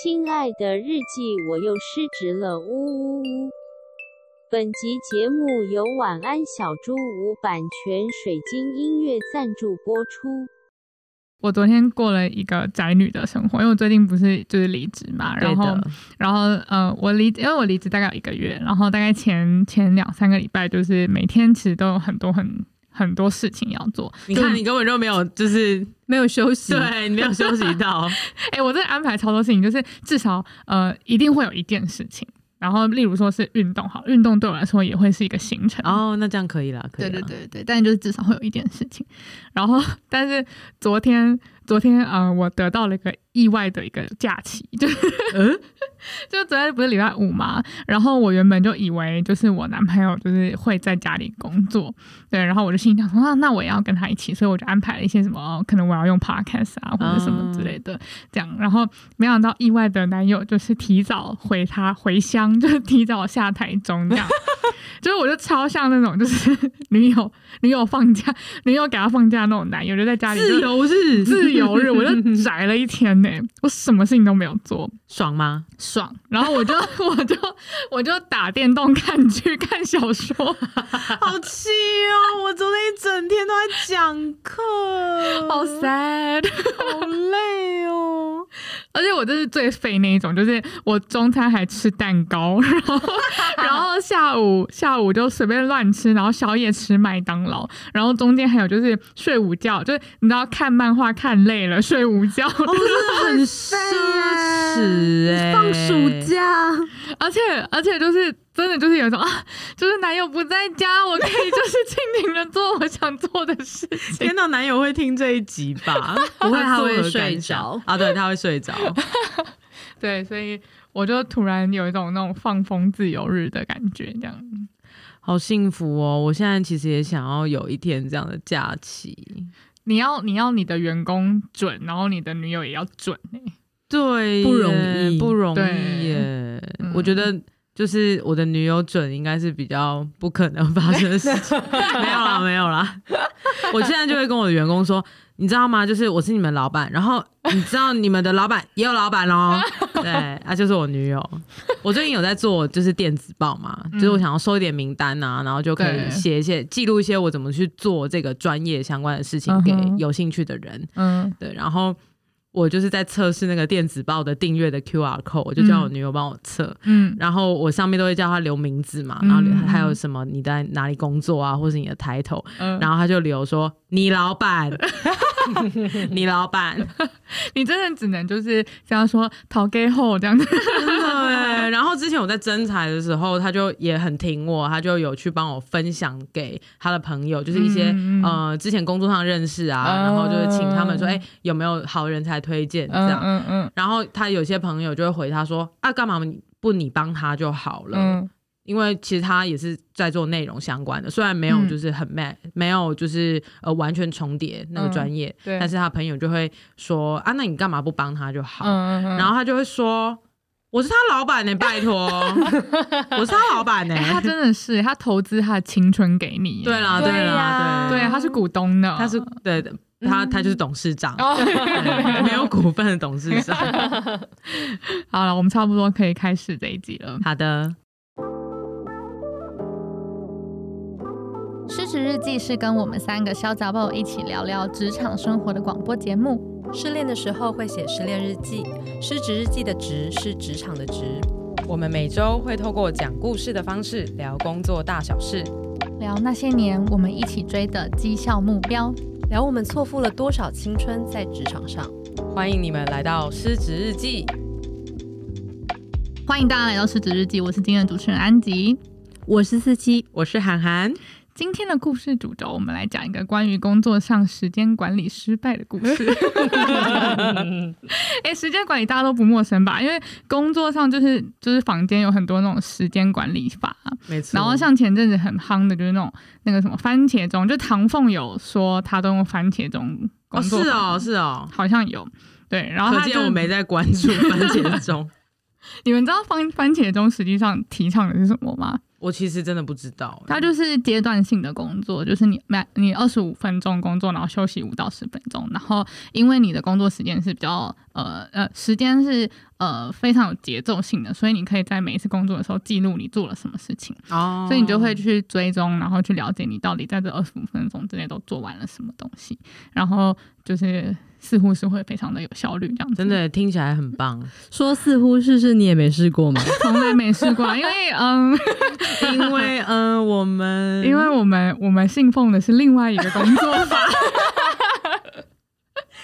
亲爱的日记，我又失职了，呜呜呜！本集节目由晚安小猪屋版权水晶音乐赞助播出。我昨天过了一个宅女的生活，因为我最近不是就是离职嘛，然后然后呃，我离因为我离职大概有一个月，然后大概前前两三个礼拜，就是每天其实都有很多很。很多事情要做，你看你根本就没有，就是没有休息，对，你没有休息到。哎、欸，我这安排超多事情，就是至少呃，一定会有一件事情。然后，例如说是运动，好，运动对我来说也会是一个行程。哦，那这样可以了，可以。对对对对，但就是至少会有一件事情。然后，但是昨天。昨天呃，我得到了一个意外的一个假期，就嗯，就昨天不是礼拜五嘛，然后我原本就以为就是我男朋友就是会在家里工作，对，然后我就心想说啊，那我也要跟他一起，所以我就安排了一些什么，可能我要用 podcast 啊或者什么之类的，嗯、这样，然后没想到意外的男友就是提早回他回乡，就是提早下台中这样。就是我就超像那种，就是女友女友放假，女友给他放假那种男友，就在家里自由日。自由日，我就 宅了一天呢，我什么事情都没有做，爽吗？爽。然后我就我就我就打电动、看剧、看小说，好气哦！我昨天一整天都在讲课，好 sad，好累哦。而且我这是最废那一种，就是我中餐还吃蛋糕，然后 然后下午下午就随便乱吃，然后宵夜吃麦当劳，然后中间还有就是睡午觉，就是你知道看漫画看累了睡午觉，哦、真的很奢侈哎，放暑假，而且而且就是。真的就是有一种啊，就是男友不在家，我可以就是尽情的做我想做的事情。天哪，男友会听这一集吧？不会，他会睡着啊。对，他会睡着。对，所以我就突然有一种那种放风自由日的感觉，这样好幸福哦！我现在其实也想要有一天这样的假期。你要你要你的员工准，然后你的女友也要准哎，对，不容易，不容易耶。嗯、我觉得。就是我的女友准应该是比较不可能发生的事情，没有啦，没有啦。我现在就会跟我的员工说，你知道吗？就是我是你们老板，然后你知道你们的老板也有老板哦。对，啊，就是我女友。我最近有在做就是电子报嘛，就是我想要收一点名单啊，然后就可以写一些记录一些我怎么去做这个专业相关的事情给有兴趣的人。嗯，对，然后。我就是在测试那个电子报的订阅的 QR code，我就叫我女友帮我测，嗯，然后我上面都会叫她留名字嘛，嗯、然后还有什么你在哪里工作啊，或是你的 title，嗯、然后她就留说你老板。你老板，你真的只能就是这样说逃给后这样子，真的哎。然后之前我在征才的时候，他就也很挺我，他就有去帮我分享给他的朋友，就是一些、嗯、呃之前工作上认识啊，嗯、然后就是请他们说，哎、欸，有没有好人才推荐这样。嗯嗯。嗯，然后他有些朋友就会回他说，啊，干嘛不你帮他就好了。嗯因为其实他也是在做内容相关的，虽然没有就是很嗯、没有就是呃完全重叠那个专业，但是他朋友就会说啊，那你干嘛不帮他就好？然后他就会说，我是他老板呢、欸，拜托，我是他老板呢、欸。欸，他真的是他投资他的青春给你，对啦，对啦，对，对，他是股东呢，他是对的，他他就是董事长，嗯、没有股份的董事长。好了，我们差不多可以开始这一集了。好的。失职日记是跟我们三个小杂宝一起聊聊职场生活的广播节目。失恋的时候会写失恋日记，失职日记的职是职场的职。我们每周会透过讲故事的方式聊工作大小事，聊那些年我们一起追的绩效目标，聊我们错付了多少青春在职场上。欢迎你们来到失职日记。欢迎大家来到失职日记，我是今天的主持人安吉，我是四七，我是涵涵。今天的故事主轴，我们来讲一个关于工作上时间管理失败的故事。哎、欸，时间管理大家都不陌生吧？因为工作上就是就是坊间有很多那种时间管理法，没错。然后像前阵子很夯的，就是那种那个什么番茄钟，就唐凤有说他都用番茄钟工作。哦，是哦，是哦，好像有。对，然后他可见我没在关注番茄钟。你们知道番番茄钟实际上提倡的是什么吗？我其实真的不知道，它就是阶段性的工作，就是你每你二十五分钟工作，然后休息五到十分钟，然后因为你的工作时间是比较呃呃时间是呃非常有节奏性的，所以你可以在每一次工作的时候记录你做了什么事情。哦，所以你就会去追踪，然后去了解你到底在这二十五分钟之内都做完了什么东西，然后就是似乎是会非常的有效率这样子。真的听起来很棒。说似乎是是你也没试过吗？从来没试过，因为嗯，因为嗯、呃，我们因为我们我们信奉的是另外一个工作法。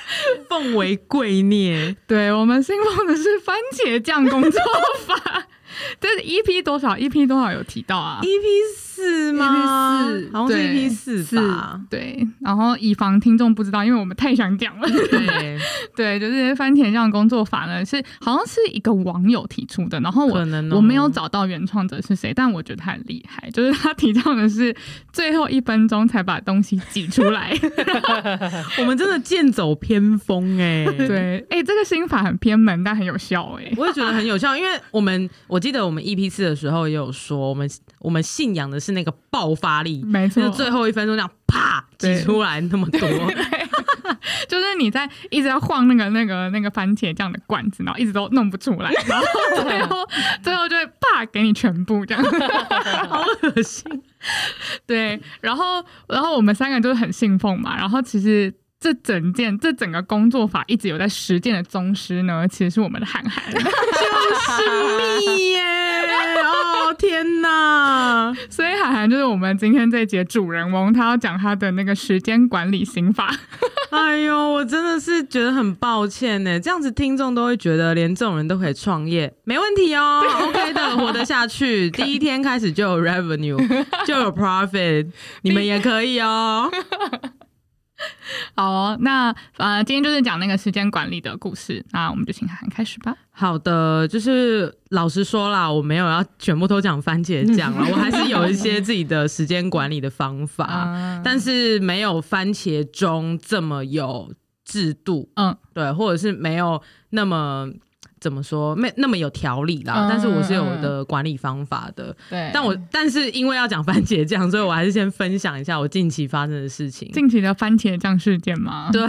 奉为贵孽，对，我们信奉的是番茄酱工作法。这是 EP 多少？EP 多少有提到啊？EP 四吗？四，好像是 EP 四吧。对，然后以防听众不知道，因为我们太想讲了。对，对，就是番茄酱工作法呢，是好像是一个网友提出的，然后我、哦、我没有找到原创者是谁，但我觉得他很厉害，就是他提倡的是最后一分钟才把东西挤出来。我们真的剑走偏锋哎、欸，对，哎、欸，这个心法很偏门，但很有效哎、欸，我也觉得很有效，因为我们我记得我们 EP 四的时候也有说，我们我们信仰的是那个爆发力，没错，就是最后一分钟这样啪挤出来那么多，就是你在一直要晃那个那个那个番茄酱的罐子，然后一直都弄不出来，然后最后最后就会啪给你全部这样，好恶心。对，然后然后我们三个就是很信奉嘛，然后其实。这整件、这整个工作法一直有在实践的宗师呢，其实是我们的韩寒，就是你耶！哦天哪！所以海涵就是我们今天这一节主人翁，他要讲他的那个时间管理心法。哎呦，我真的是觉得很抱歉呢，这样子听众都会觉得连这种人都可以创业，没问题哦，OK 的，活得下去。第一天开始就有 revenue，就有 profit，你们也可以哦。好哦，那呃，今天就是讲那个时间管理的故事，那我们就请韩寒开始吧。好的，就是老实说啦，我没有要全部都讲番茄酱了，我还是有一些自己的时间管理的方法，但是没有番茄钟这么有制度，嗯，对，或者是没有那么。怎么说没那么有条理啦，嗯、但是我是有我的管理方法的。对，但我但是因为要讲番茄酱，所以我还是先分享一下我近期发生的事情。近期的番茄酱事件吗？对，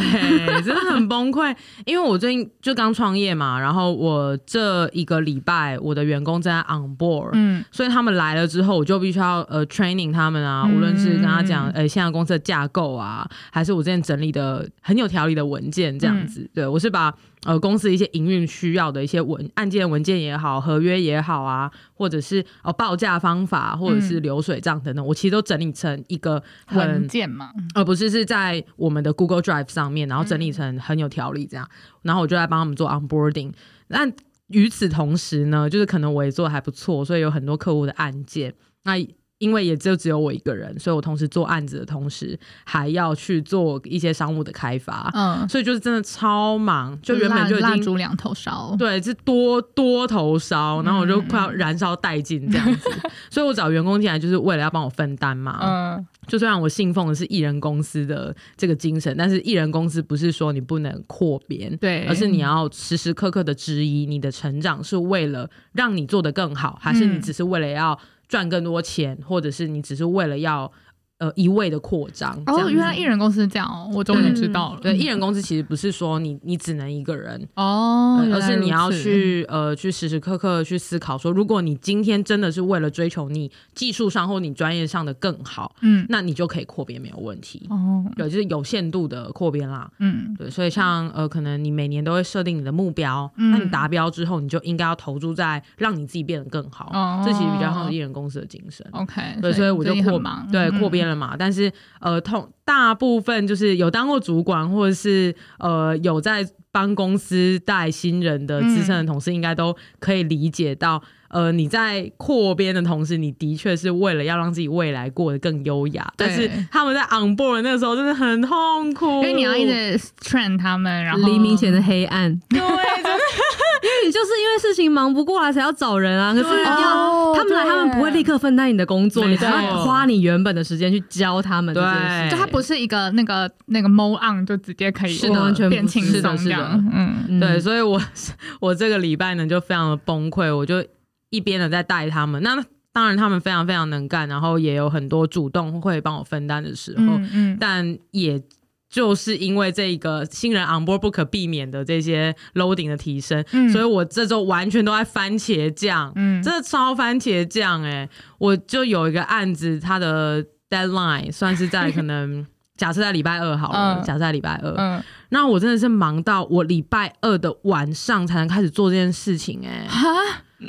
真的很崩溃。因为我最近就刚创业嘛，然后我这一个礼拜我的员工正在 on board，嗯，所以他们来了之后，我就必须要呃 training 他们啊，无论是跟他讲呃现在公司的架构啊，还是我之前整理的很有条理的文件这样子。嗯、对我是把。呃，公司一些营运需要的一些文案件文件也好，合约也好啊，或者是呃报价方法，或者是流水账等等，嗯、我其实都整理成一个文件嘛，而不是是在我们的 Google Drive 上面，然后整理成很有条理这样，嗯、然后我就来帮他们做 onboarding。那与此同时呢，就是可能我也做的还不错，所以有很多客户的案件，那。因为也就只有我一个人，所以我同时做案子的同时，还要去做一些商务的开发，嗯，所以就是真的超忙，就原本就已经蜡烛两头烧，对，是多多头烧，然后我就快要燃烧殆尽这样子，嗯、所以我找员工进来就是为了要帮我分担嘛，嗯，就虽然我信奉的是艺人公司的这个精神，但是艺人公司不是说你不能扩编，对，而是你要时时刻刻的质疑你的成长是为了让你做得更好，还是你只是为了要。赚更多钱，或者是你只是为了要。呃，一味的扩张哦，原来艺人公司是这样哦，我终于知道了。对，艺人公司其实不是说你你只能一个人哦，而是你要去呃去时时刻刻去思考说，如果你今天真的是为了追求你技术上或你专业上的更好，嗯，那你就可以扩编没有问题哦。对，就是有限度的扩编啦，嗯，对。所以像呃，可能你每年都会设定你的目标，那你达标之后，你就应该要投注在让你自己变得更好。哦，这其实比较像是艺人公司的精神。OK，对，所以我就扩忙，对，扩编。了嘛，但是呃，通大部分就是有当过主管，或者是呃有在帮公司带新人的资深的同事，应该都可以理解到，呃，你在扩编的同时，你的确是为了要让自己未来过得更优雅。但是他们在 on board 那个时候真的很痛苦，因为你要一直 train 他们，然后黎明前的黑暗。对。你就是因为事情忙不过来才要找人啊，可是要他们来，他们不会立刻分担你的工作，你还要花你原本的时间去教他们。对，就他不是一个那个那个 mode on 就直接可以是完全变轻松这样。嗯，对，所以我我这个礼拜呢就非常的崩溃，我就一边的在带他们。那当然他们非常非常能干，然后也有很多主动会帮我分担的时候，嗯，但也。就是因为这个新人 on board 不可避免的这些 loading 的提升，嗯。所以我这周完全都在番茄酱，嗯。真的超番茄酱哎！我就有一个案子，它的 deadline 算是在可能 假设在礼拜二好了，嗯。假设在礼拜二，嗯，那我真的是忙到我礼拜二的晚上才能开始做这件事情哎，哈，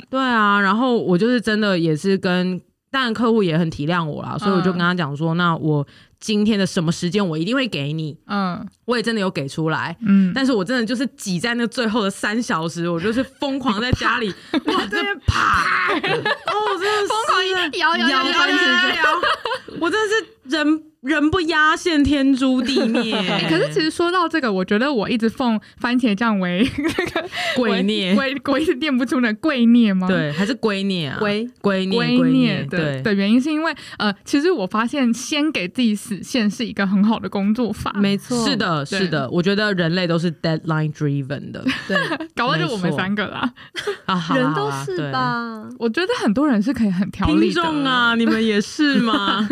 对啊，然后我就是真的也是跟，当然客户也很体谅我啦，所以我就跟他讲说，那我今天的什么时间我一定会给你，嗯。我也真的有给出来，嗯，但是我真的就是挤在那最后的三小时，我就是疯狂在家里 哇这边啪，哦，我真的是疯狂摇摇摇摇番茄摇，我真的是人人不压线天诛地灭、欸 可是其实说到这个，我觉得我一直奉番茄酱为 那个圭臬圭圭是念不出的圭臬吗？对，还是圭臬啊，圭圭臬圭圭臬的的原因是因为呃，其实我发现先给自己死线是一个很好的工作法，没错，是的，是的，我觉得人类都是 deadline driven 的 对，搞到就我们三个啦。啊，人都是？吧？我觉得很多人是可以很条对理的。听众啊，你们也是吗？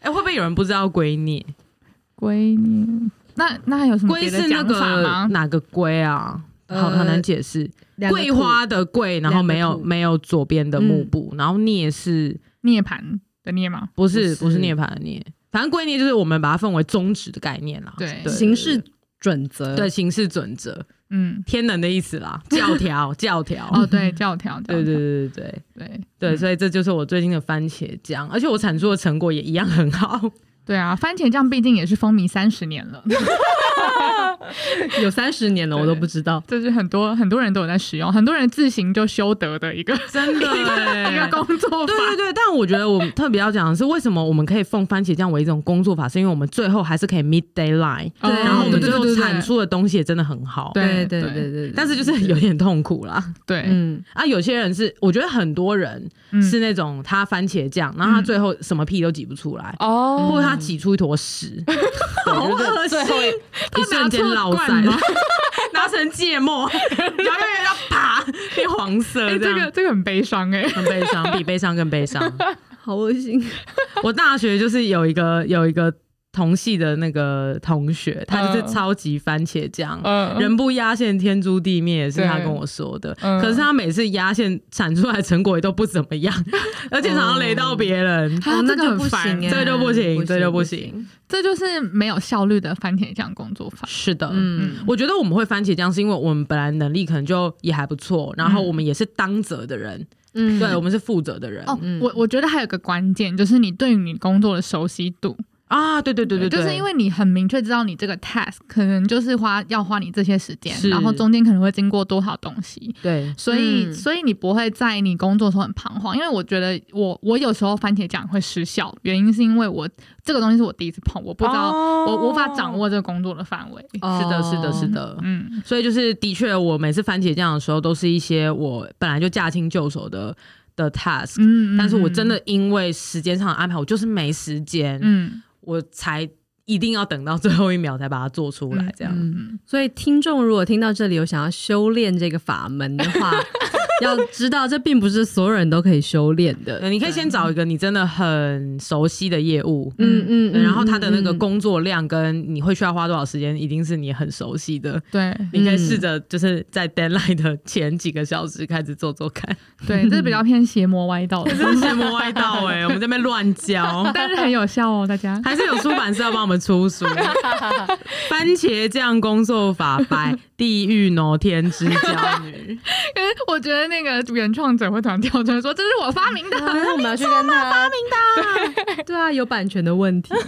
哎、会不会有人不知道龟臬？龟臬，那那还有什么别的圭是那讲法个吗？哪个龟啊？好呃很难解释。桂花的桂，然后没有没有左边的幕布，然后涅是涅槃的涅吗？不是不是涅槃的涅？反正龟涅就是我们把它分为宗旨的概念啦。对对行事准则，对行事准则，嗯，天能的意思啦，教条教条。哦，对，教条，对对对对对。对。对，所以这就是我最近的番茄酱，而且我产出的成果也一样很好。对啊，番茄酱毕竟也是风靡三十年了，有三十年了，我都不知道。这是很多很多人都有在使用，很多人自行就修得的一个真的 一个工作法。对对对，但我觉得我们特别要讲的是，为什么我们可以奉番茄酱为一种工作法，是因为我们最后还是可以 meet deadline，对然后我们最后产出的东西也真的很好。对对对但是就是有点痛苦啦。对，嗯，啊，有些人是，我觉得很多人嗯。是那种他番茄酱，然后他最后什么屁都挤不出来，哦。或者他挤出一坨屎，好恶心，最后一瞬间落塞 拿成芥末，然后又要爬变黄色这，个这个很悲伤哎。很悲伤，比悲伤更悲伤。好恶心。我大学就是有一个有一个同系的那个同学，他就是超级番茄酱。嗯。人不压线，天诛地灭，也是他跟我说的。嗯。可是他每次压线产出来成果也都不怎么样，而且常常雷到别人。他哦，那就不这个很烦这个就不行这就不不行。这就是没有效率的番茄酱工作法。是的，嗯，我觉得我们会番茄酱，是因为我们本来能力可能就也还不错，然后我们也是当责的人，嗯。对我们是负责的人。哦，嗯。我我觉得还有个关键就是你对于你工作的熟悉度，啊，对对对对，对就是因为你很明确知道你这个 task 可能就是花要花你这些时间，然后中间可能会经过多少东西，对。所以、嗯。所以你不会在你工作的时候很彷徨，因为我觉得我我有时候番茄酱会失效，原因是因为我这个东西是我第一次碰，我不知道、哦。我无法掌握这个工作的范围。哦是的，是的，是的。嗯，所以就是的确，我每次番茄酱的时候，都是一些我本来就驾轻就熟的的 task，、嗯但是我真的因为时间上的安排，我就是没时间，嗯我才一定要等到最后一秒才把它做出来，这样。嗯所以听众如果听到这里有想要修炼这个法门的话，要知道这并不是所有人都可以修炼的。你可以先找一个你真的很熟悉的业务，嗯嗯然后他的那个嗯工作量跟你会需要花多少时间，一定是你很熟悉的。对你可以试着就是在 deadline 的前几个小时开始做做看，对，这是比较 偏邪魔歪道的，邪魔歪道哎、我们这边乱教。但是很有效哦，大家。还是有出版社要帮我们出书，番茄酱工作法 by 地狱挪天之骄女。可是我觉得那个原创者会突然跳出来说：“这是我发明的。我们要 去跟他发明的，对对啊，有版权的问题。”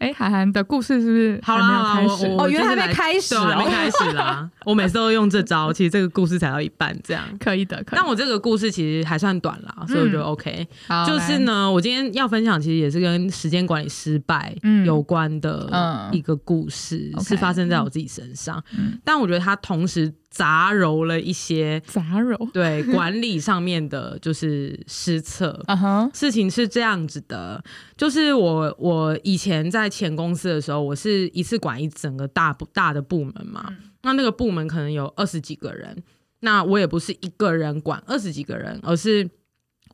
哎，涵涵的故事是不是好啦哦原来还没就是开始哦还没开始啦。我每次都用这招，其实这个故事才到一半这样。可以的，可以的。但我这个故事其实还算短啦，所以我觉得 OK。好就是，呢，我今天要分享，其实也是跟时间管理失败嗯有关的嗯一个故事是发生在我自己身上。嗯但我觉得它同时杂糅了一些杂糅，对管理上面的，就是失策。啊哈，事情是这样子的，就是我我以前在前公司的时候，我是一次管一整个大部大的部门嘛，那那个部门可能有二十几个人，那我也不是一个人管二十几个人，而是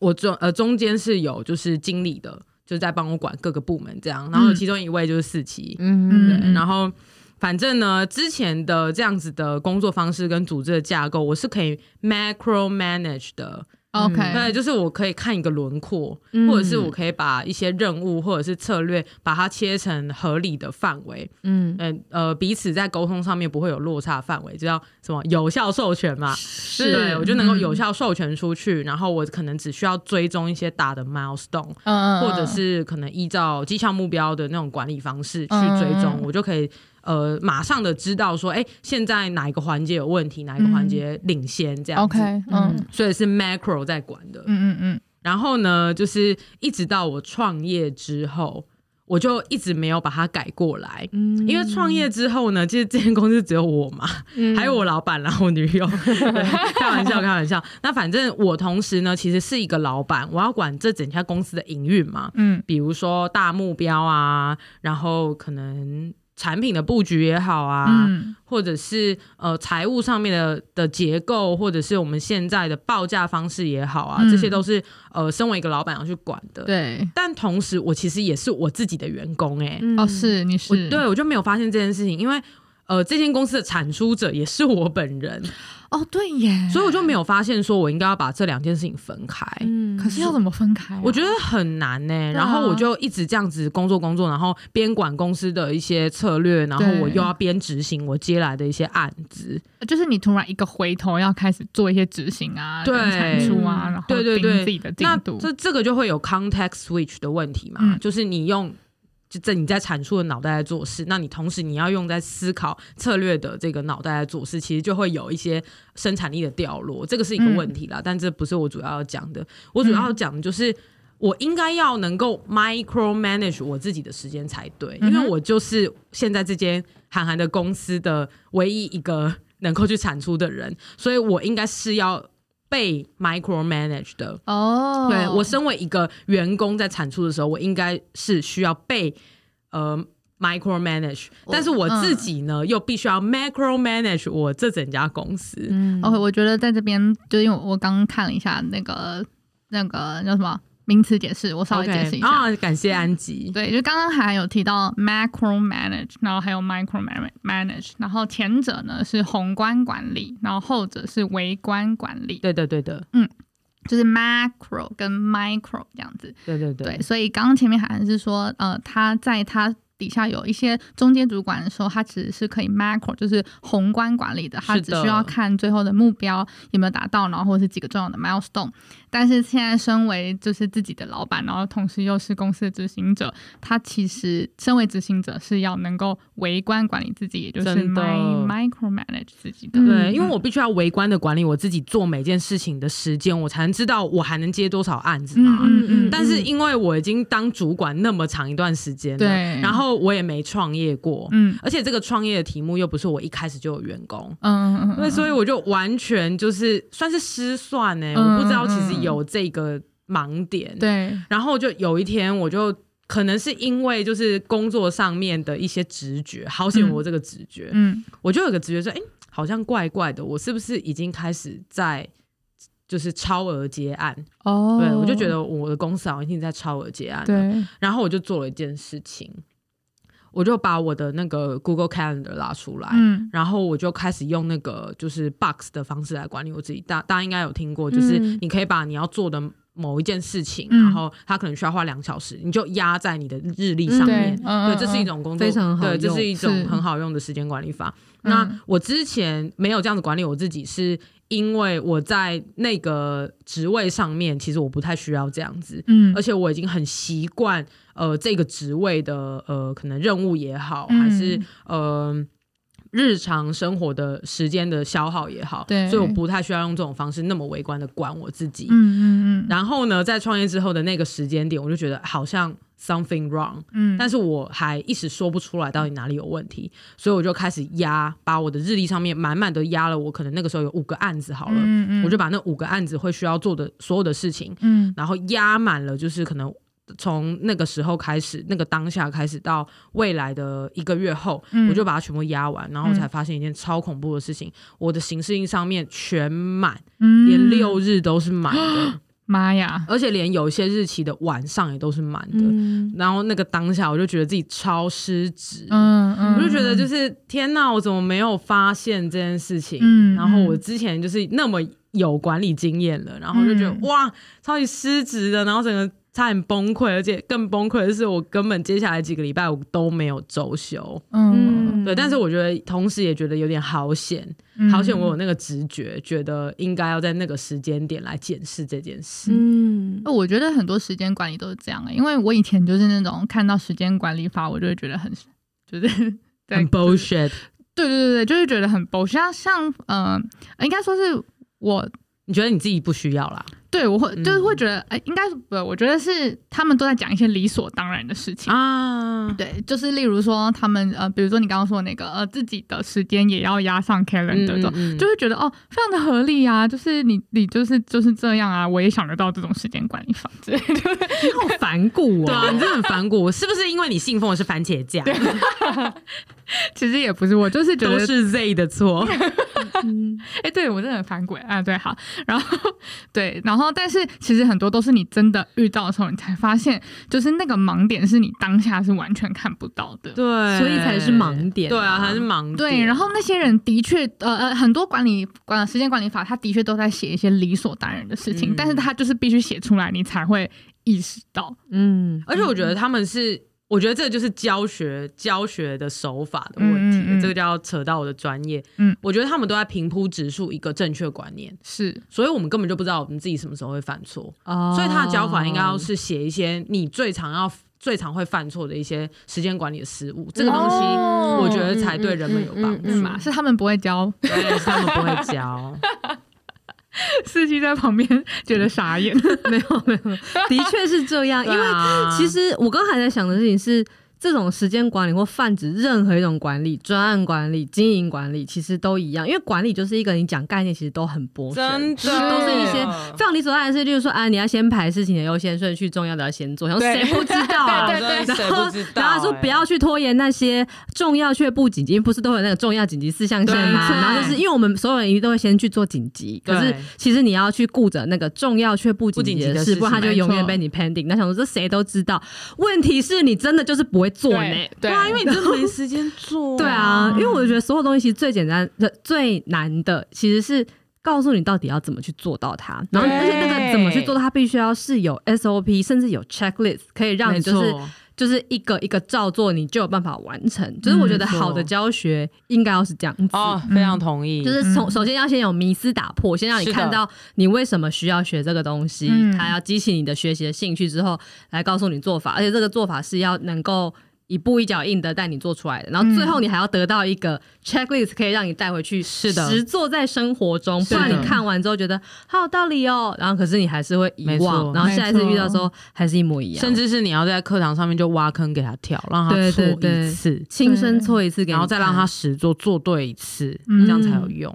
我中呃中间是有就是经理的就在帮我管各个部门这样，然后其中一位就是四期，嗯。对，嗯。然后反正呢，之前的这样子的工作方式跟组织的架构，我是可以 macro manage 的。OK，对，就是我可以看一个轮廓，嗯。或者是我可以把一些任务或者是策略，把它切成合理的范围，嗯。嗯呃，彼此在沟通上面不会有落差范围，就叫什么有效授权嘛。是。对，我就能够有效授权出去，然后我可能只需要追踪一些大的 milestone，嗯，或者是可能依照绩效目标的那种管理方式去追踪，嗯我就可以呃马上的知道说，哎，现在哪一个环节有问题，哪一个环节领先这样子。OK，嗯所以是 macro 在管的。嗯嗯嗯，然后呢，就是一直到我创业之后，我就一直没有把它改过来。嗯因为创业之后呢，其实这间公司只有我嘛，嗯还有我老板，然后我女友。对开玩笑，开玩笑。那反正我同时呢，其实是一个老板，我要管这整家公司的营运嘛。嗯比如说大目标啊，然后可能产品的布局也好啊，嗯。或者是呃财务上面的的结构，或者是我们现在的报价方式也好啊，嗯。这些都是呃身为一个老板要去管的。对，但同时，我其实也是我自己的员工哎、欸，哦，是你我是对我就没有发现这件事情，因为呃这间公司的产出者也是我本人，哦，对耶，所以我就没有发现说我应该要把这两件事情分开。嗯可是要怎么分开啊？我觉得很难呢、啊然后我就一直这样子工作工作，然后边管公司的一些策略，然后我又要边执行我接来的一些案子。就是你突然一个回头要开始做一些执行啊，产出啊，然后对对对自己的进那度，这这个就会有 context switch 的问题嘛，嗯就是你用就在你在产出的脑袋在做事，那你同时你要用在思考策略的这个脑袋在做事，其实就会有一些生产力的掉落，这个是一个问题啦。嗯、但这不是我主要要讲的，我主要要讲的就是。我应该要能够 micro manage 我自己的时间才对，因为我就是现在这间韩寒的公司的唯一一个能够去产出的人，所以我应该是要被 micro manage 的。哦，对，我身为一个员工在产出的时候，我应该是需要被呃 micro manage，但是我自己呢、嗯、又必须要 macro manage 我这整家公司。嗯，OK，我觉得在这边就因为我刚刚看了一下那个那个叫什么。名词解释，我稍微解释一下。啊、感谢安吉。对，就刚刚还有提到 macro manage，然后还有 micro manage，然后前者呢是宏观管理，然后后者是微观管理。对的，对的，嗯，就是 macro 跟 micro 这样子。对对对。对，所以刚刚前面还是说，呃，他在他底下有一些中间主管的时候，他其实是可以 macro，就是宏观管理的，他只需要看最后的目标有没有达到，然后或者是几个重要的 milestone。但是现在身为就是自己的老板，然后同时又是公司的执行者，他其实身为执行者是要能够微观管理自己，也就是 micro manage 自己的。对，因为我必须要微观的管理我自己做每件事情的时间，我才能知道我还能接多少案子嘛。嗯嗯，嗯。但是因为我已经当主管那么长一段时间了，对，然后我也没创业过，嗯，而且这个创业的题目又不是我一开始就有员工，嗯嗯嗯，所以我就完全就是算是失算呢、欸，我不知道其实。有这个盲点，对，然后就有一天，我就可能是因为就是工作上面的一些直觉，好险我这个直觉，嗯，我就有个直觉说，哎，好像怪怪的，我是不是已经开始在就是超额结案？哦，对，我就觉得我的公司好像已经在超额结案，对，然后我就做了一件事情。我就把我的那个 Google Calendar 拉出来，嗯，然后我就开始用那个就是 Box 的方式来管理我自己。大大家应该有听过，就是你可以把你要做的某一件事情，嗯、然后它可能需要花两小时，你就压在你的日历上面。对，这是一种工作，非常好，对，这是一种很好用的时间管理法。那我之前没有这样子管理我自己，是因为我在那个职位上面，其实我不太需要这样子，嗯，而且我已经很习惯。呃，这个职位的呃，可能任务也好，还是呃日常生活的时间的消耗也好，对，所以我不太需要用这种方式那么微观的管我自己。嗯嗯嗯。然后呢，在创业之后的那个时间点，我就觉得好像 something wrong，嗯，但是我还一时说不出来到底哪里有问题，所以我就开始压，把我的日历上面满满的压了，我可能那个时候有五个案子好了，嗯嗯，我就把那五个案子会需要做的所有的事情，嗯，然后压满了，就是可能。从那个时候开始，那个当下开始到未来的一个月后，嗯、我就把它全部压完，然后才发现一件超恐怖的事情：嗯、我的行事印上面全满，嗯、连六日都是满的。妈呀！而且连有些日期的晚上也都是满的。嗯然后那个当下，我就觉得自己超失职。嗯嗯，我就觉得就是天哪，我怎么没有发现这件事情？嗯然后我之前就是那么有管理经验了，然后就觉得、嗯哇，超级失职的，然后整个差点崩溃，而且更崩溃的是，我根本接下来几个礼拜我都没有周休。嗯，对，但是我觉得同时也觉得有点好险，嗯好险我有那个直觉，觉得应该要在那个时间点来检视这件事。嗯，我觉得很多时间管理都是这样的、因为我以前就是那种看到时间管理法，我就会觉得很就是 很 bullshit，对对对对，就是觉得很 bullshit。像像呃，应该说是我你觉得你自己不需要啦？对我会嗯就是会觉得，哎、应该是不，我觉得是他们都在讲一些理所当然的事情。啊，对，就是例如说，他们呃，比如说你刚刚说的那个呃，自己的时间也要压上 calendar 这种，嗯就会觉得哦，非常的合理啊，就是你你就是就是这样啊，我也想得到这种时间管理法之类的。你好反骨哦。对啊，你真的很反骨，是不是因为你信奉的是番茄酱？其实也不是，我就是觉得，都是 Z 的错。哎、对我真的很反骨啊，对，好，然后对，然后但是其实很多都是你真的遇到的时候，你才发现，就是那个盲点是你当下是完全看不到的。对，所以才是盲点啊对啊，还是盲点。对，然后那些人的确，呃呃，很多管理管时间管理法，他的确都在写一些理所当然的事情，嗯但是他就是必须写出来，你才会意识到。嗯，而且我觉得他们是，我觉得这就是教学教学的手法的问题，嗯嗯嗯这个就要扯到我的专业。嗯我觉得他们都在平铺直述一个正确观念，是，所以我们根本就不知道我们自己什么时候会犯错。哦所以他的教法应该要是写一些你最常要、最常会犯错的一些时间管理的失误，这个东西哦我觉得才对人们有帮助。是嘛？是他们不会教，对，是他们不会教。司机在旁边觉得傻眼。没有没有，的确是这样。因为其实我刚才在想的事情是，这种时间管理或泛指任何一种管理、专案管理、经营管理，其实都一样。因为管理就是一个你讲概念，其实都很剥削，真的就是都是一些非常理所当然的事，就是说啊，你要先排事情的优先顺序，重要的要先做。然后谁不知道啊？对对对然后然后说欸不要去拖延那些重要却不紧急，因为不是都有那个重要紧急四象限吗？对 然后就是因为我们所有人一定都会先去做紧急，可是其实你要去顾着那个重要却不紧急的事，不的事不然它就永远被你 pending。那想说这谁都知道，问题是你真的就是不会做呢。对对啊，因为你真的没时间做。对啊，因为我觉得所有东西其实最简单的、最难的，其实是告诉你到底要怎么去做到它。然后，而且那个怎么去做到，它必须要是有 SOP，甚至有 checklist，可以让你就是就是一个一个照做，你就有办法完成。就是我觉得好的教学应该要是这样子。哦，非常同意。就是从首先要先有迷思打破，先让你看到你为什么需要学这个东西，嗯它要激起你的学习的兴趣之后，来告诉你做法，而且这个做法是要能够一步一脚印的带你做出来的，然后最后你还要得到一个 checklist 可以让你带回去，是的实做在生活中，不然你看完之后觉得好有道理哦，然后可是你还是会遗忘，然后下一次遇到的时候还是一模一样，甚至是你要在课堂上面就挖坑给他跳，让他对错一次，亲身错一次给，然后再让他实做做对一次，嗯这样才有用。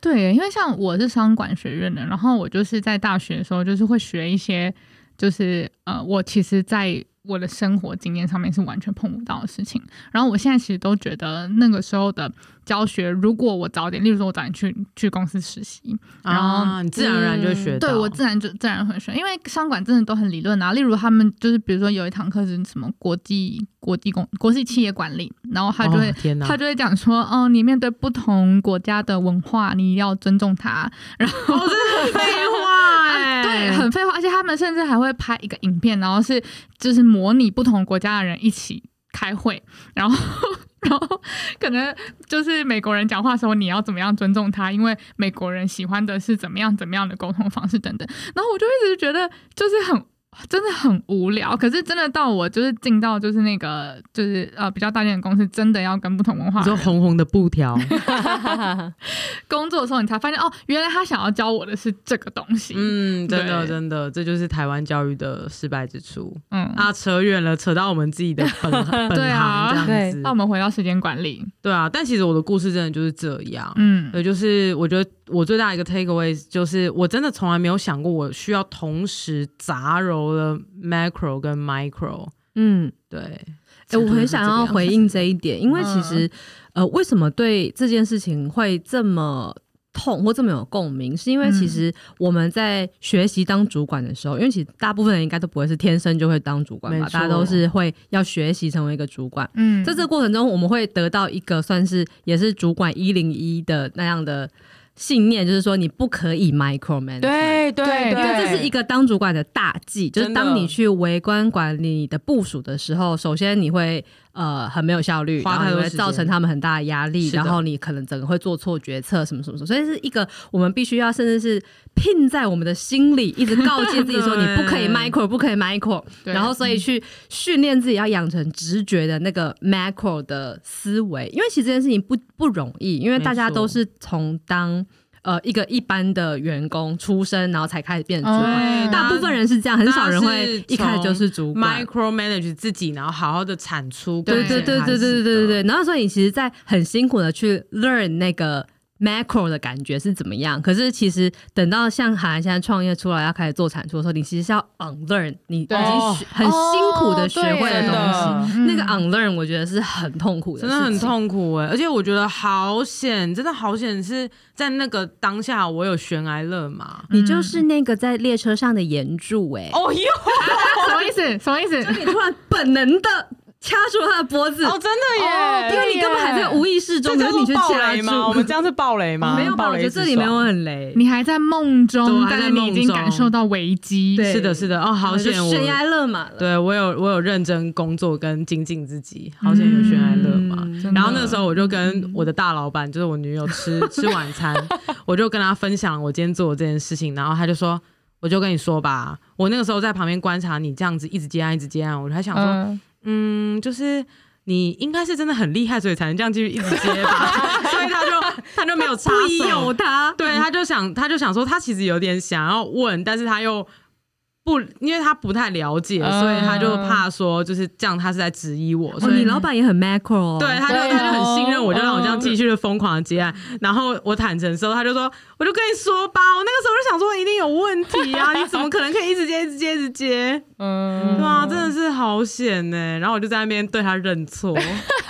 对，因为像我是商管学院的，然后我就是在大学的时候，就是会学一些，就是呃，我其实在我的生活经验上面是完全碰不到的事情。然后我现在其实都觉得那个时候的教学，如果我早点，例如说我早点去去公司实习，然后啊，你自然而然就会学到。对我自然就自然会学，因为商管真的都很理论啊。例如他们就是比如说有一堂课是什么国际国际公国际企业管理，然后他就会、哦，他就会讲说，哦，你面对不同国家的文化，你要尊重它。然后、很废话，而且他们甚至还会拍一个影片，然后是就是模拟不同国家的人一起开会，然后。然后可能就是美国人讲话的时候，你要怎么样尊重他？因为美国人喜欢的是怎么样怎么样的沟通方式等等。然后我就一直觉得就是很真的很无聊。可是真的到我就是进到就是那个就是呃比较大件的公司，真的要跟不同文化你的人说红红的布条，工作的时候，你才发现哦，原来他想要教我的是这个东西。嗯，真的真的，这就是台湾教育的失败之处。嗯啊，扯远了，扯到我们自己的本 本对啊行这样子。那我们回到时间管理，对啊，但其实我的故事真的就是这样。嗯对，就是我觉得我最大的一个 take away 就是我真的从来没有想过我需要同时杂糅了 macro 跟 micro。嗯。对，哎、我很想要回应这一点，因为其实，呃，为什么对这件事情会这么痛或这么有共鸣，是因为其实我们在学习当主管的时候，嗯、因为其实大部分人应该都不会是天生就会当主管吧，大家都是会要学习成为一个主管。嗯，在这个过程中，我们会得到一个算是也是主管一零一的那样的。信念就是说，你不可以 micromanage。对对对，因为这是一个当主管的大忌，就是当你去微观管理你的部署的时候，首先你会呃很没有效率，然后会造成他们很大的压力，然后你可能整个会做错决策，什么什么什么。所以是一个我们必须要，甚至是拼在我们的心里，一直告诫自己说，你不可以 micro，不可以 micro。然后所以去训练自己要养成直觉的那个 macro 的思维，因为其实这件事情不不容易，因为大家都是从当。呃，一个一般的员工出身，然后才开始变主管。大部分人是这样，很少人会一开始就是主管。micro manage 自己，然后好好的产出。对对对对对对对对。然后所以你其实，在很辛苦的去 learn 那个 macro 的感觉是怎么样。可是其实等到像韩现在创业出来要开始做产出的时候，你其实是要 unlearn 你已经很辛苦的学会的东西。那个 unlearn 我觉得是很痛苦的，真的很痛苦哎。而且我觉得好险，真的好险是。在那个当下，我有悬崖勒马，你就是那个在列车上的岩柱哎！哦哟，什么意思？什么意思？就你突然本能的掐住他的脖子哦，真的耶！因为你根本还在无意识中，可是你去掐住。我们这样是暴雷吗？没有暴雷，我觉得这里没有很雷。你还在梦中，但是你已经感受到危机。是的，是的。哦，好险！悬崖勒马了。对我有，我有认真工作跟精进自己，好险有悬崖勒马。然后那个时候，我就跟我的大老板，就是我女友吃 吃晚餐，我就跟他分享我今天做的这件事情。然后他就说：“我就跟你说吧，我那个时候在旁边观察你这样子一直接案，一直接案，我就还想说，嗯，就是你应该是真的很厉害，所以才能这样继续一直接吧。所以他就他就没有插手他，对，他就想他就想说，他其实有点想要问，但是他又。”不，因为他不太了解，所以他就怕说就是这样，他是在质疑我。所以你老板也很 macro，对，他就他就很信任我，就让我这样继续的疯狂的接案。然后我坦诚的时候，他就说，我就跟你说吧，我那个时候就想说一定有问题啊，你怎么可能可以一直接、一直接、一直接？嗯，对啊，真的是好险呢。然后我就在那边对他认错，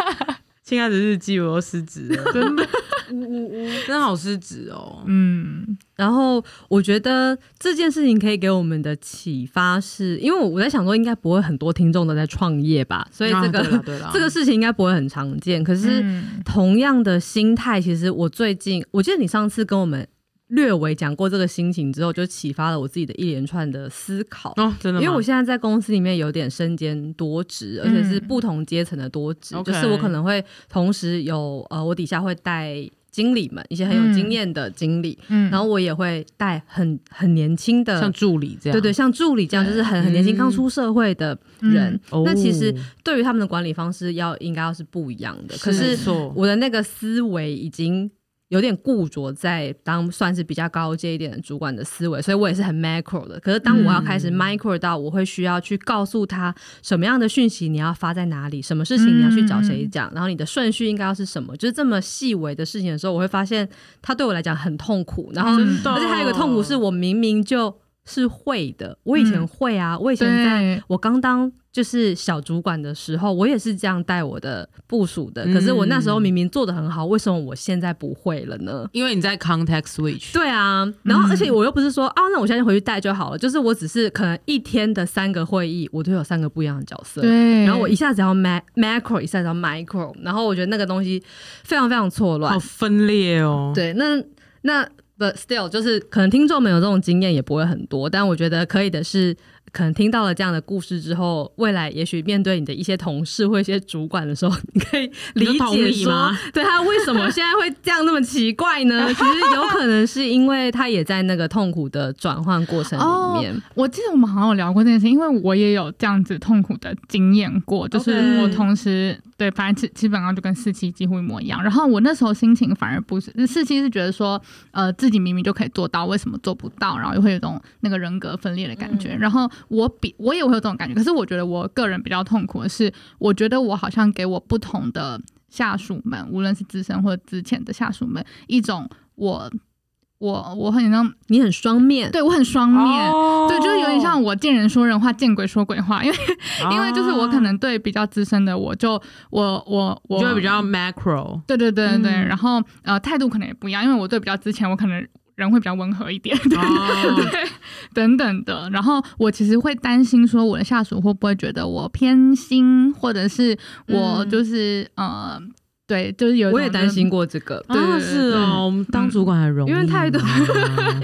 亲爱的日记，我又失职了，真的。真的好失职哦，嗯，然后我觉得这件事情可以给我们的启发是，因为我在想说，应该不会很多听众都在创业吧，所以这个、啊、这个事情应该不会很常见。可是同样的心态，其实我最近，我记得你上次跟我们略微讲过这个心情之后，就启发了我自己的一连串的思考。哦，真的？因为我现在在公司里面有点身兼多职，而且是不同阶层的多职，嗯、就是我可能会同时有呃，我底下会带。经理们，一些很有经验的经理，嗯，然后我也会带很很年轻的，像助理这样，对对，像助理这样，就是很很年轻刚出社会的人。那其实对于他们的管理方式要应该要是不一样的，可是我的那个思维已经。有点固着在当算是比较高阶一点的主管的思维，所以我也是很 macro 的。可是当我要开始 micro 到，我会需要去告诉他什么样的讯息你要发在哪里，什么事情你要去找谁讲，然后你的顺序应该要是什么，就是这么细微的事情的时候，我会发现他对我来讲很痛苦。然后，而且还有一个痛苦是我明明就是会的，我以前会啊，我以前在我刚当。就是小主管的时候，我也是这样带我的部署的。可是我那时候明明做的很好，为什么我现在不会了呢？因为你在 context switch。对啊，然后而且我又不是说啊，那我现在回去带就好了。就是我只是可能一天的三个会议，我都有三个不一样的角色。对。然后我一下子要 macro，一下子要 micro，然后我觉得那个东西非常非常错乱，好分裂哦。对，那那 but still 就是可能听众们有这种经验也不会很多，但我觉得可以的是。可能听到了这样的故事之后，未来也许面对你的一些同事或一些主管的时候，你可以理解说，对他为什么现在会这样那么奇怪呢？其实有可能是因为他也在那个痛苦的转换过程里面。哦，我记得我们好像有聊过这件事，因为我也有这样子痛苦的经验过，就是我同时。对，反正基基本上就跟四七几乎一模一样。然后我那时候心情反而不是，四七是觉得说，呃，自己明明就可以做到，为什么做不到？然后又会有种那个人格分裂的感觉。嗯、然后我比我也会有这种感觉，可是我觉得我个人比较痛苦的是，我觉得我好像给我不同的下属们，无论是资深或者之前的下属们，一种我我我很像你很双面，对我很双面，哦、对，就是有点像我见人说人话，见鬼说鬼话。因为、哦、因为就是我可能对比较资深的，我就我我我就会比较 macro，对对对对对，嗯、然后呃态度可能也不一样，因为我对比较之前我可能人会比较温和一点，对、哦、对等等的。然后我其实会担心说我的下属会不会觉得我偏心，或者是我就是、嗯、呃。对，就是有，我也担心过这个，对，是哦，我们当主管很容易，因为态度，因为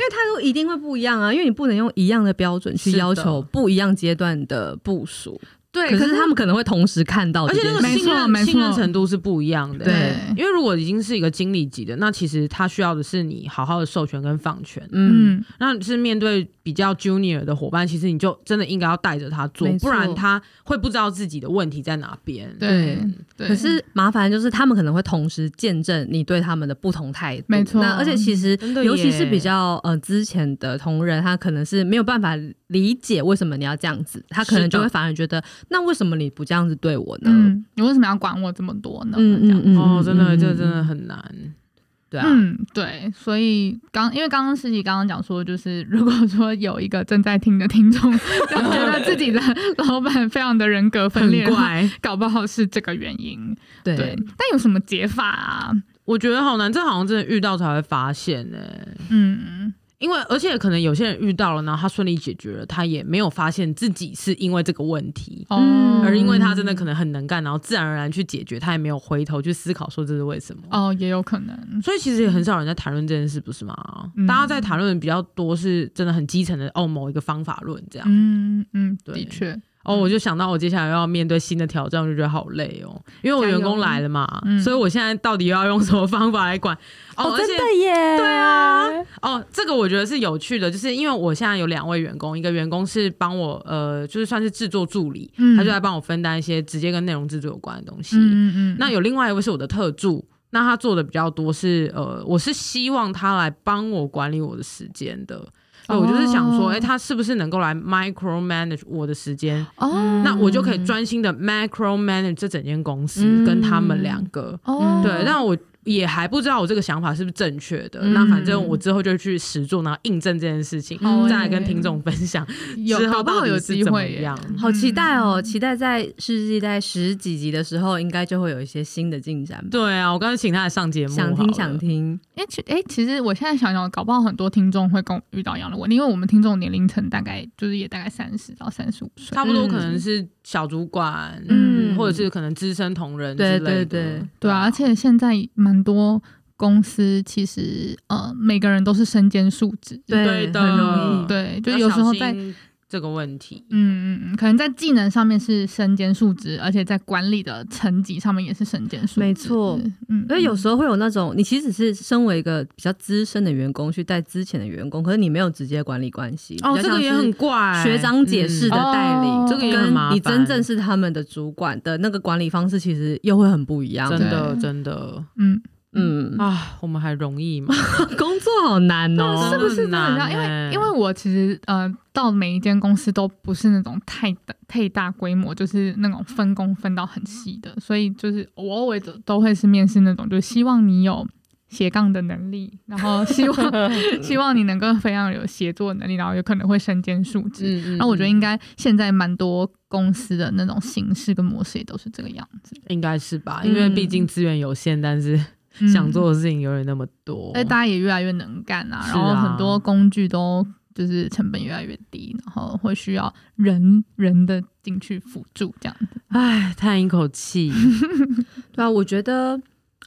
态度一定会不一样啊，因为你不能用一样的标准去要求不一样阶段的部属。对，可是他们可能会同时看到，而且那个信任信任程度是不一样的。对，因为如果已经是一个经理级的，那其实他需要的是你好好的授权跟放权。嗯，那是面对比较 junior 的伙伴，其实你就真的应该要带着他做，不然他会不知道自己的问题在哪边。对，可是麻烦就是他们可能会同时见证你对他们的不同态度。没错，那而且其实尤其是比较呃之前的同仁，他可能是没有办法理解为什么你要这样子，他可能就会反而觉得。那为什么你不这样子对我呢？嗯、你为什么要管我这么多呢？嗯嗯嗯，哦，真的，这真的很难。对啊，嗯，对，所以刚因为刚刚诗琪刚刚讲说，就是 如果说有一个正在听的听众，觉得自己的 老板非常的人格分裂，怪搞不好是这个原因。对，对，但有什么解法啊？我觉得好难，这好像真的遇到才会发现呢、欸。嗯。因为，而且可能有些人遇到了，然后他顺利解决了，他也没有发现自己是因为这个问题，嗯，而因为他真的可能很能干，然后自然而然去解决，他也没有回头去思考说这是为什么。哦，也有可能。所以其实也很少人在谈论这件事，不是吗？嗯、大家在谈论比较多是真的很基层的哦，某一个方法论这样。嗯嗯，对的确。哦，我就想到我接下来要面对新的挑战，我就觉得好累哦，因为我员工来了嘛，嗯、所以我现在到底要用什么方法来管？哦，真的耶！对啊，哦，这个我觉得是有趣的，就是因为我现在有两位员工，一个员工是帮我呃，就是算是制作助理，嗯、他就来帮我分担一些直接跟内容制作有关的东西。嗯嗯，嗯那有另外一位是我的特助，那他做的比较多是呃，我是希望他来帮我管理我的时间的。我就是想说，哎、欸，他是不是能够来 micro manage 我的时间？哦，那我就可以专心的 micro manage 这整间公司，嗯、跟他们两个。哦，对，那我。也还不知道我这个想法是不是正确的，嗯、那反正我之后就去实做，然后印证这件事情，嗯、再来跟听众分享。之后到底是怎么样？好期待哦！期待在世纪在十几集的时候，应该就会有一些新的进展。对啊，我刚才请他来上节目，想听想听。哎，其哎，其实我现在想想，搞不好很多听众会跟我遇到一样的问题，因为我们听众年龄层大概就是也大概三十到三十五岁，差不多可能是小主管，嗯，或者是可能资深同仁之类的，对对。对，对啊，而且现在蛮多公司其实呃，每个人都是身兼数职，对的，很容易，对，就有时候在。这个问题，嗯嗯嗯，可能在技能上面是身兼数职，而且在管理的层级上面也是身兼数职。没错，嗯，所以有时候会有那种，你其实是身为一个比较资深的员工去带之前的员工，可是你没有直接管理关系。哦，这个也很怪，学长姐式的带领，这个也很麻烦。你真正是他们的主管的那个管理方式，其实又会很不一样。真的，真的，嗯。嗯啊，我们还容易吗？工作好难哦，是不是真的很难？因为因为我其实呃，到每一间公司都不是那种太大太大规模，就是那种分工分到很细的，所以就是我偶尔都会是面试那种，就希望你有斜杠的能力，然后希望 希望你能够非常有协作能力，然后有可能会身兼数职。嗯嗯，然后我觉得应该现在蛮多公司的那种形式跟模式也都是这个样子，应该是吧？因为毕竟资源有限，但是。想做的事情永远那么多，哎、嗯，大家也越来越能干啊，然后很多工具都就是成本越来越低，然后会需要人人的进去辅助这样子。哎，叹一口气。对啊，我觉得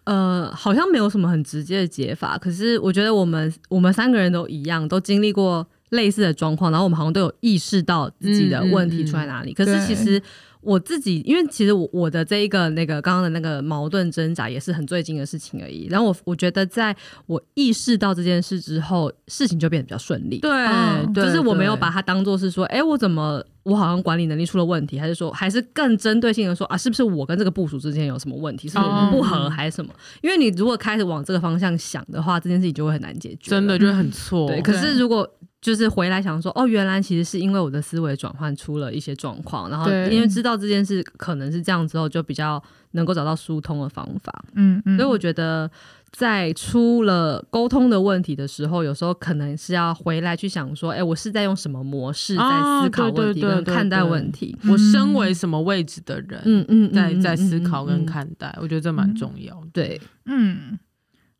呃，好像没有什么很直接的解法，可是我觉得我们我们三个人都一样，都经历过类似的状况，然后我们好像都有意识到自己的问题出在哪里。嗯嗯嗯、可是其实。我自己，因为其实我我的这一个那个刚刚的那个矛盾挣扎也是很最近的事情而已。然后我我觉得，在我意识到这件事之后，事情就变得比较顺利。对，嗯、就是我没有把它当做是说，哎，我怎么我好像管理能力出了问题，还是说，还是更针对性的说啊，是不是我跟这个部署之间有什么问题，是我们不合还是什么？嗯、因为你如果开始往这个方向想的话，这件事情就会很难解决，真的就会很错。对，可是如果就是回来想说，哦，原来其实是因为我的思维转换出了一些状况，然后因为知道这件事可能是这样之后，就比较能够找到疏通的方法。嗯嗯，所以我觉得在出了沟通的问题的时候，有时候可能是要回来去想说，哎、欸，我是在用什么模式在思考问题跟看待问题？我身为什么位置的人？嗯嗯，在在思考跟看待，我觉得这蛮重要的。对，嗯。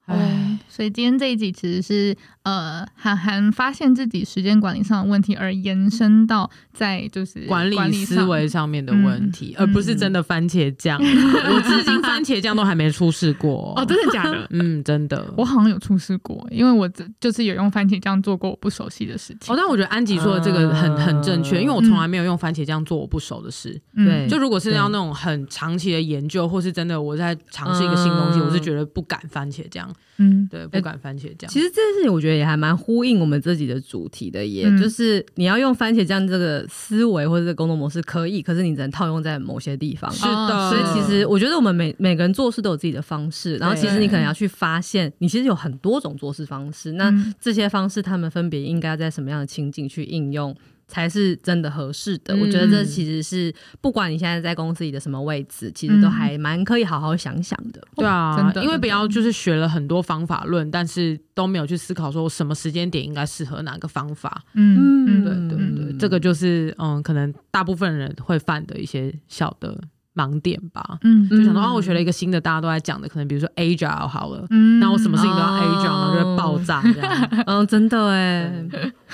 哎，所以今天这一集其实是呃，韩寒发现自己时间管理上的问题，而延伸到在就是管理思维上面的问题，而不是真的番茄酱。我至今番茄酱都还没出事过 哦，真的假的？嗯，真的。我好像有出事过，因为我就是有用番茄酱做过我不熟悉的事情。哦，但我觉得安吉说的这个很很正确，因为我从来没有用番茄酱做我不熟的事。对，就如果是要那种很长期的研究，或是真的我在尝试一个新东西，我是觉得不敢番茄酱。嗯，对，不敢番茄酱。其实这件事情我觉得也还蛮呼应我们自己的主题的耶，也、嗯、就是你要用番茄酱这个思维或者这个工作模式可以，可是你只能套用在某些地方。是的，所以其实我觉得我们每每个人做事都有自己的方式，然后其实你可能要去发现，你其实有很多种做事方式。那这些方式，他们分别应该在什么样的情境去应用？才是真的合适的。我觉得这其实是不管你现在在公司里的什么位置，其实都还蛮可以好好想想的。对啊，真的，因为不要就是学了很多方法论，但是都没有去思考说什么时间点应该适合哪个方法。嗯嗯，对对对，这个就是嗯，可能大部分人会犯的一些小的。盲点吧，嗯，就想到，哦，我学了一个新的，大家都在讲的，可能比如说 Agile 好了，嗯，那我什么事情都要 Agile，然后就会爆炸这样，嗯，真的哎，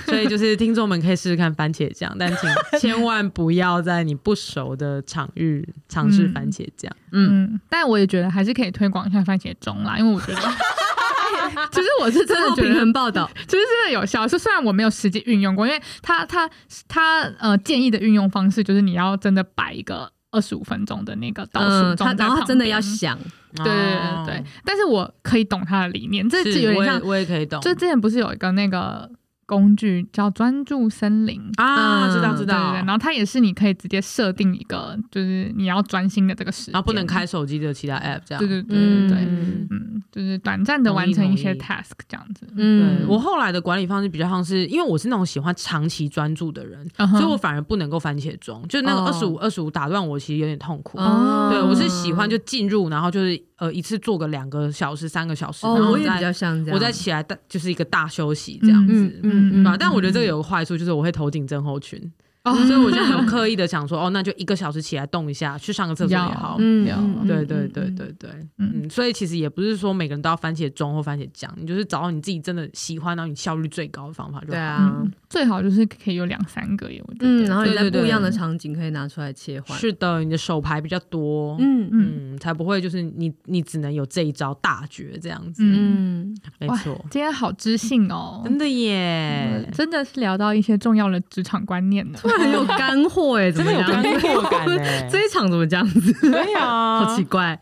所以就是听众们可以试试看番茄酱，但请 千万不要在你不熟的场域尝试番茄酱，嗯，但我也觉得还是可以推广一下番茄钟啦，因为我觉得，其实我是真的觉得平衡报道，其实真的有效，是虽然我没有实际运用过，因为他他他呃建议的运用方式就是你要真的摆一个。二十五分钟的那个倒数钟，然后他真的要想，对对对对，但是我可以懂他的理念，这是有点像，我也可以懂。就之前不是有一个那个。工具叫专注森林。啊，知道知道。然后它也是你可以直接设定一个，就是你要专心的这个时间，然后不能开手机的其他 app 这样。对对对对对，嗯，就是短暂的完成一些 task 这样子。嗯，我后来的管理方式比较像是，因为我是那种喜欢长期专注的人，所以我反而不能够番茄钟，就那个二十五二十五打断我，其实有点痛苦。对，我是喜欢就进入，然后就是呃一次做个两个小时、三个小时，然后我也比较像这样，我再起来大就是一个大休息这样子。嗯。嗯，嗯，但我觉得这个有个坏处，就是我会头颈症候群。哦，所以我就很刻意的想说，哦，那就一个小时起来动一下，去上个厕所也好。嗯，对对对对对，嗯，所以其实也不是说每个人都要番茄钟或番茄酱，你就是找到你自己真的喜欢，然后你效率最高的方法就好。对啊，最好就是可以有两三个耶，我觉得。嗯，然后你在不一样的场景可以拿出来切换。是的，你的手牌比较多，嗯嗯，才不会就是你你只能有这一招大绝这样子。嗯，没错。今天好知性哦，真的耶，真的是聊到一些重要的职场观念了。很有干货哎，真的有干货感哎！这一场怎么这样子？对啊，好奇怪。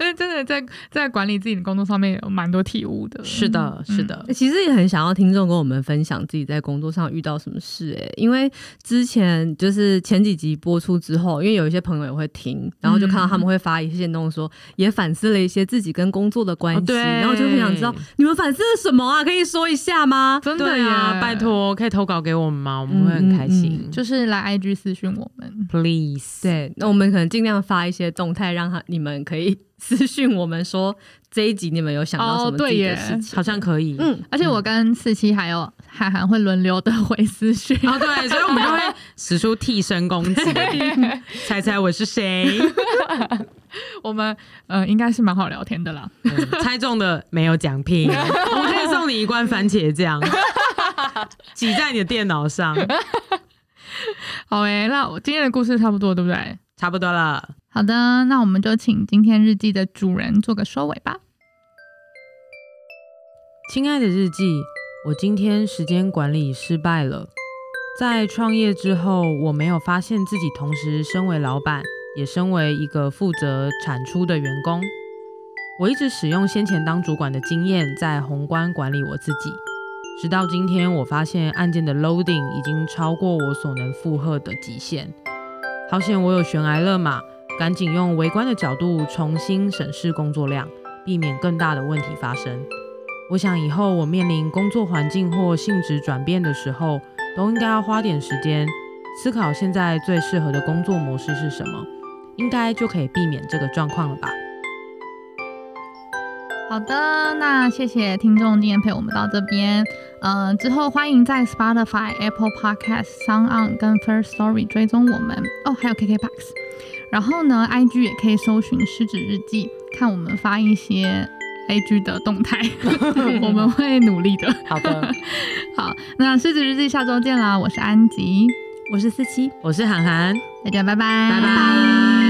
因 为真的在在管理自己的工作上面有蛮多体悟的。是的，是的。其实也很想要听众跟我们分享自己在工作上遇到什么事哎，因为之前就是前几集播出之后，因为有一些朋友也会听，然后就看到他们会发一些限动说，也反思了一些自己跟工作的关系，对，然后就很想知道你们反思了什么啊？可以说一下吗？真的呀，拜托，可以投稿给我们吗？我们会很开心。就是来 IG 私讯我们，please。对，那我们可能尽量发一些动态，让他你们可以私讯我们说这一集你们有想到什么自己的事情，好像可以。嗯，而且我跟四七还有函函会轮流的回私讯。哦，对，所以我们就会 使出替身攻击，猜猜我是谁？我们呃应该是蛮好聊天的啦。猜中的没有奖品，我们可以送你一罐番茄酱，挤在你的电脑上。好诶、欸，那我今天的故事差不多，对不对？差不多了。好的，那我们就请今天日记的主人做个收尾吧。亲爱的日记，我今天时间管理失败了。在创业之后，我没有发现自己同时身为老板，也身为一个负责产出的员工。我一直使用先前当主管的经验，在宏观管理我自己。直到今天，我发现案件的 loading 已经超过我所能负荷的极限。好险我有悬崖勒马，赶紧用微观的角度重新审视工作量，避免更大的问题发生。我想以后我面临工作环境或性质转变的时候，都应该要花点时间思考现在最适合的工作模式是什么，应该就可以避免这个状况了吧。好的，那谢谢听众今天陪我们到这边。嗯、之后欢迎在 Spotify、Apple Podcast、Sound On 跟 First Story 追踪我们哦，还有 KKBOX。然后呢，IG 也可以搜寻失子日记，看我们发一些 IG 的动态，我们会努力的。好的，好，那失子日记下周见啦！我是安吉，我是思琪，我是涵涵，大家拜拜，拜拜。